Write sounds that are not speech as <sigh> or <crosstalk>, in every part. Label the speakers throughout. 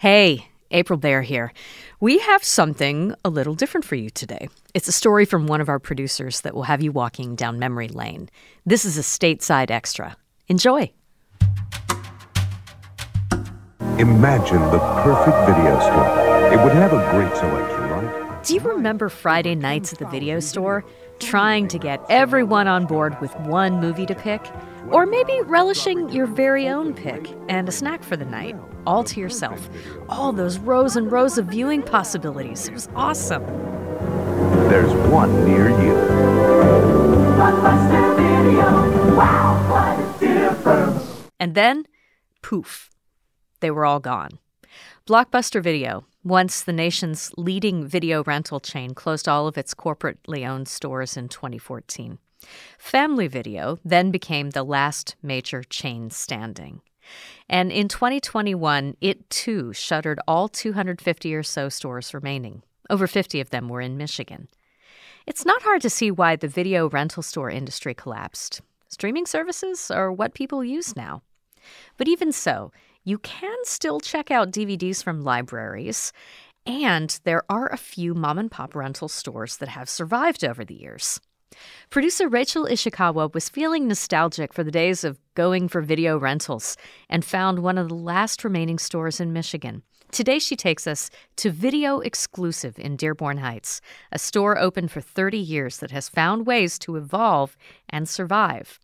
Speaker 1: Hey, April Baer here. We have something a little different for you today. It's a story from one of our producers that will have you walking down memory lane. This is a stateside extra. Enjoy.
Speaker 2: Imagine the perfect video store. It would have a great selection?
Speaker 1: Do you remember Friday nights at the video store? Trying to get everyone on board with one movie to pick? Or maybe relishing your very own pick and a snack for the night, all to yourself. All those rows and rows of viewing possibilities. It was awesome.
Speaker 2: There's one near you. Blockbuster Video. Wow, what a difference.
Speaker 1: And then, poof, they were all gone. Blockbuster Video, once the nation's leading video rental chain, closed all of its corporately owned stores in 2014. Family Video then became the last major chain standing. And in 2021, it too shuttered all 250 or so stores remaining. Over 50 of them were in Michigan. It's not hard to see why the video rental store industry collapsed. Streaming services are what people use now. But even so, you can still check out DVDs from libraries, and there are a few mom and pop rental stores that have survived over the years. Producer Rachel Ishikawa was feeling nostalgic for the days of going for video rentals and found one of the last remaining stores in Michigan. Today, she takes us to Video Exclusive in Dearborn Heights, a store open for 30 years that has found ways to evolve and survive.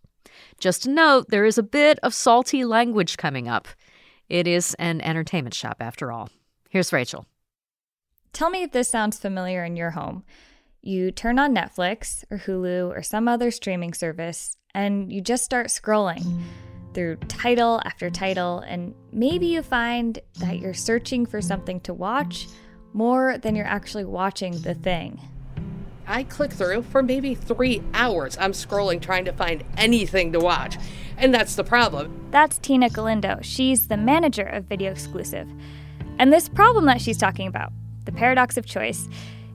Speaker 1: Just a note there is a bit of salty language coming up. It is an entertainment shop, after all. Here's Rachel.
Speaker 3: Tell me if this sounds familiar in your home. You turn on Netflix or Hulu or some other streaming service and you just start scrolling through title after title, and maybe you find that you're searching for something to watch more than you're actually watching the thing.
Speaker 4: I click through for maybe three hours. I'm scrolling trying to find anything to watch. And that's the problem.
Speaker 3: That's Tina Galindo. She's the manager of Video Exclusive. And this problem that she's talking about, the paradox of choice,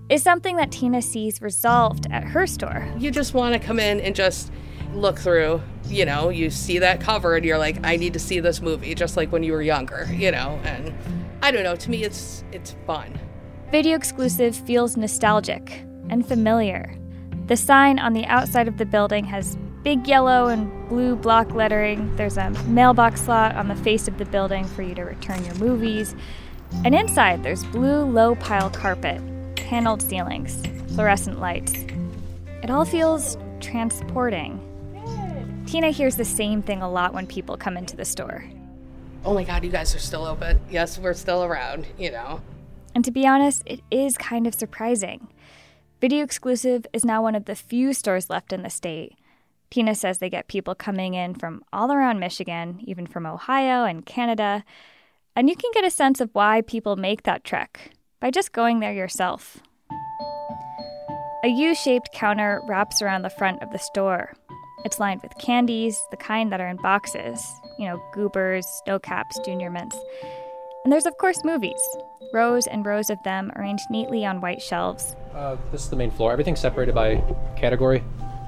Speaker 3: is something that Tina sees resolved at her store.
Speaker 4: You just want to come in and just look through, you know, you see that cover and you're like, I need to see this movie, just like when you were younger, you know, and I don't know, to me it's it's fun.
Speaker 3: Video exclusive feels nostalgic and familiar. The sign on the outside of the building has big yellow and blue block lettering. There's a mailbox slot on the face of the building for you to return your movies. And inside, there's blue low pile carpet paneled ceilings, fluorescent lights. It all feels transporting. Tina hears the same thing a lot when people come into the store.
Speaker 4: Oh my god, you guys are still open. Yes, we're still around, you know.
Speaker 3: And to be honest, it is kind of surprising. Video Exclusive is now one of the few stores left in the state. Tina says they get people coming in from all around Michigan, even from Ohio and Canada. And you can get a sense of why people make that trek by just going there yourself. A U shaped counter wraps around the front of the store. It's lined with candies, the kind that are in boxes, you know, goobers, Sno-Caps, junior mints. And there's, of course, movies. Rows and rows of them arranged neatly on white shelves.
Speaker 5: Uh, this is the main floor. Everything's separated by category.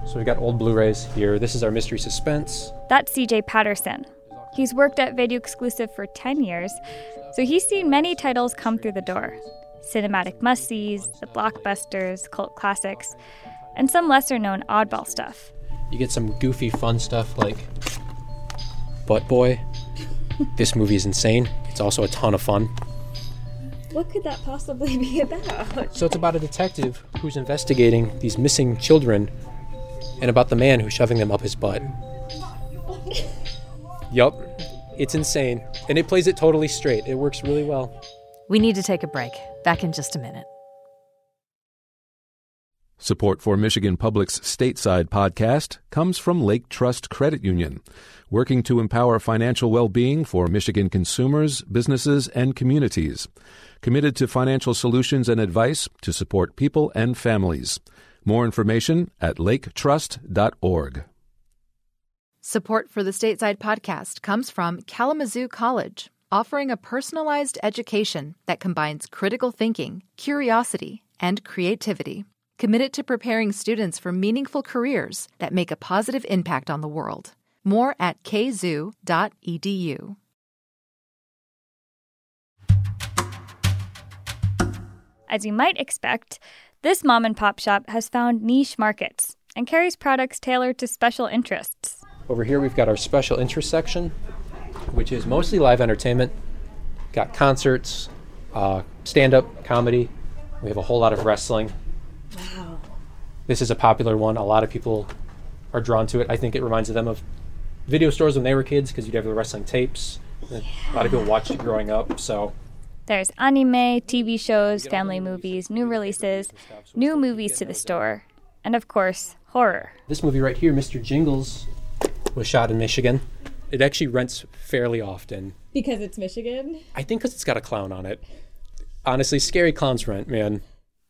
Speaker 5: So we've got old Blu rays here. This is our mystery suspense.
Speaker 3: That's CJ Patterson. He's worked at Video Exclusive for 10 years, so he's seen many titles come through the door cinematic must sees, the blockbusters, cult classics, and some lesser known oddball stuff.
Speaker 5: You get some goofy, fun stuff like Butt Boy. this movie is insane. It's also a ton of fun.
Speaker 3: What could that possibly be about?
Speaker 5: So it's about a detective who's investigating these missing children and about the man who's shoving them up his butt. yup. It's insane. And it plays it totally straight. It works really well.
Speaker 1: We need to take a break. Back in just a minute.
Speaker 6: Support for Michigan Public's Stateside podcast comes from Lake Trust Credit Union, working to empower financial well being for Michigan consumers, businesses, and communities. Committed to financial solutions and advice to support people and families. More information at laketrust.org.
Speaker 7: Support for the Stateside podcast comes from Kalamazoo College, offering a personalized education that combines critical thinking, curiosity, and creativity committed to preparing students for meaningful careers that make a positive impact on the world. More at kzoo.edu.
Speaker 3: as you might expect, this mom and pop shop has found niche markets and carries products tailored to special interests.
Speaker 5: Over here, we've got our special interest section, which is mostly live entertainment. Got concerts, uh, stand up comedy. We have a whole lot of wrestling. Wow. This is a popular one. A lot of people are drawn to it. I think it reminds them of video stores when they were kids because you'd have the wrestling tapes. Yeah. A lot of people watched it growing up. So
Speaker 3: there's anime, TV shows, family movies, new releases, new movies to the store, and of course, horror.
Speaker 5: This movie right here, Mr. Jingles, was shot in Michigan. It actually rents fairly often.
Speaker 8: Because it's Michigan?
Speaker 5: I think because it's got a clown on it. Honestly, scary clowns rent, man.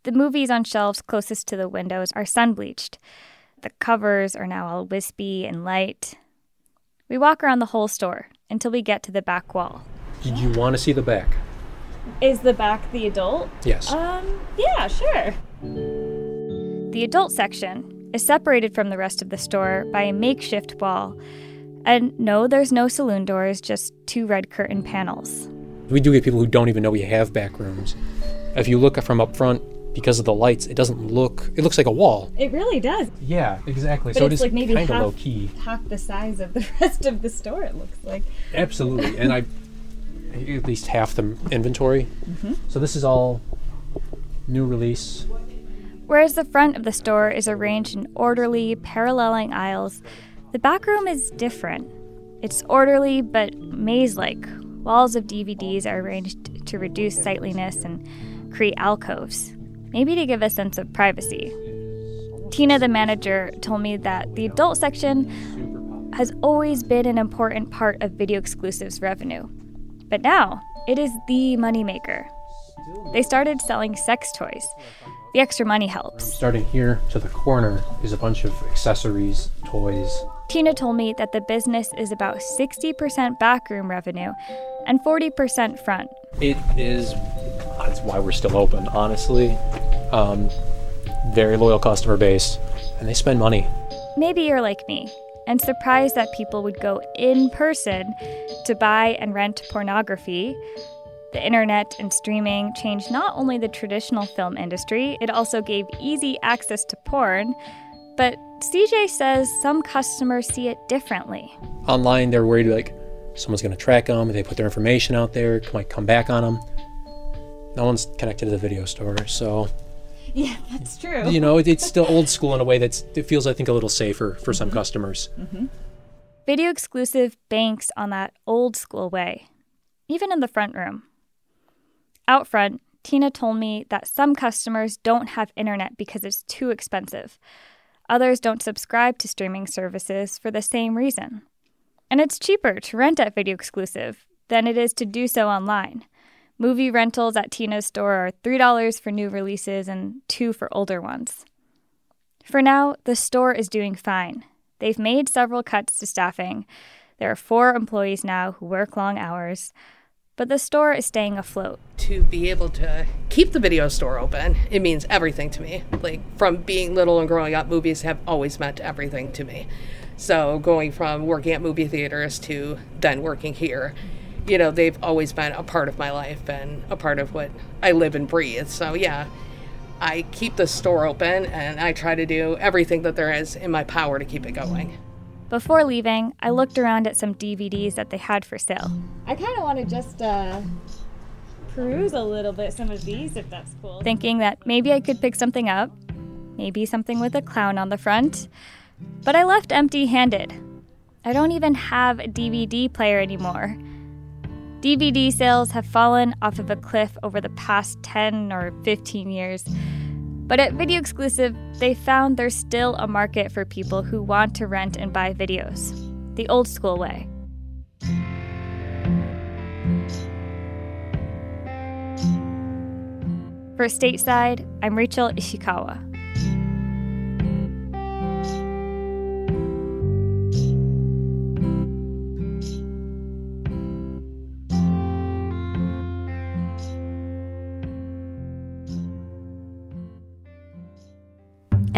Speaker 3: The movies on shelves closest to the windows are sun bleached. The covers are now all wispy and light. We walk around the whole store until we get to the back wall.
Speaker 5: Did you want to see the back?
Speaker 8: Is the back the adult?
Speaker 5: Yes.
Speaker 8: Um, yeah, sure.
Speaker 3: The adult section is separated from the rest of the store by a makeshift wall. And no, there's no saloon doors, just two red curtain panels.
Speaker 5: We do get people who don't even know we have back rooms. If you look from up front, because of the lights, it doesn't look. It looks like a wall.
Speaker 8: It really does.
Speaker 5: Yeah, exactly.
Speaker 8: But
Speaker 5: so
Speaker 8: it's
Speaker 5: it is
Speaker 8: like maybe
Speaker 5: kind of
Speaker 8: half,
Speaker 5: low key.
Speaker 8: half the size of the <laughs> rest of the store. It looks like.
Speaker 5: Absolutely, and I at least half the inventory.
Speaker 8: Mm-hmm.
Speaker 5: So this is all new release.
Speaker 3: Whereas the front of the store is arranged in orderly, paralleling aisles, the back room is different. It's orderly but maze like. Walls of DVDs are arranged to reduce sightliness and create alcoves, maybe to give a sense of privacy. Tina, the manager, told me that the adult section has always been an important part of Video Exclusives revenue. But now, it is the moneymaker. They started selling sex toys. The extra money helps.
Speaker 5: Starting here to the corner is a bunch of accessories, toys.
Speaker 3: Tina told me that the business is about 60% backroom revenue and 40% front.
Speaker 5: It is, that's why we're still open, honestly. Um, very loyal customer base, and they spend money.
Speaker 3: Maybe you're like me and surprised that people would go in person to buy and rent pornography. The internet and streaming changed not only the traditional film industry, it also gave easy access to porn. But CJ says some customers see it differently.
Speaker 5: Online, they're worried like someone's going to track them, they put their information out there, might come back on them. No one's connected to the video store, so
Speaker 8: Yeah, that's true.
Speaker 5: you know, it, it's still <laughs> old school in a way that's it feels I think a little safer for some mm-hmm. customers. Mm-hmm.
Speaker 3: Video exclusive banks on that old school way, even in the front room. Out front, Tina told me that some customers don't have internet because it's too expensive. Others don't subscribe to streaming services for the same reason. And it's cheaper to rent at Video Exclusive than it is to do so online. Movie rentals at Tina's store are $3 for new releases and 2 for older ones. For now, the store is doing fine. They've made several cuts to staffing. There are 4 employees now who work long hours, but the store is staying afloat.
Speaker 4: to be able to keep the video store open, it means everything to me. Like from being little and growing up, movies have always meant everything to me. So going from working at movie theaters to then working here, you know, they've always been a part of my life and a part of what I live and breathe. So yeah, I keep the store open and I try to do everything that there is in my power to keep it going.
Speaker 3: Before leaving, I looked around at some DVDs that they had for sale.
Speaker 8: I kind of want to just uh, peruse a little bit some of these, if that's cool.
Speaker 3: thinking that maybe I could pick something up, maybe something with a clown on the front. But I left empty handed. I don't even have a DVD player anymore. DVD sales have fallen off of a cliff over the past 10 or 15 years. But at Video Exclusive, they found there's still a market for people who want to rent and buy videos, the old school way. For Stateside, I'm Rachel Ishikawa.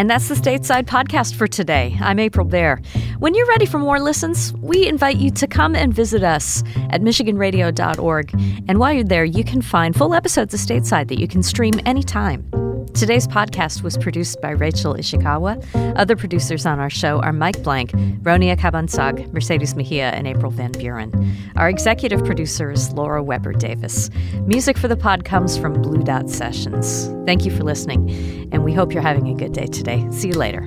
Speaker 1: And that's the Stateside Podcast for today. I'm April Baer. When you're ready for more listens, we invite you to come and visit us at MichiganRadio.org. And while you're there, you can find full episodes of Stateside that you can stream anytime. Today's podcast was produced by Rachel Ishikawa. Other producers on our show are Mike Blank, Ronia Cabansag, Mercedes Mejia, and April Van Buren. Our executive producer is Laura Weber Davis. Music for the pod comes from Blue Dot Sessions. Thank you for listening, and we hope you're having a good day today. See you later.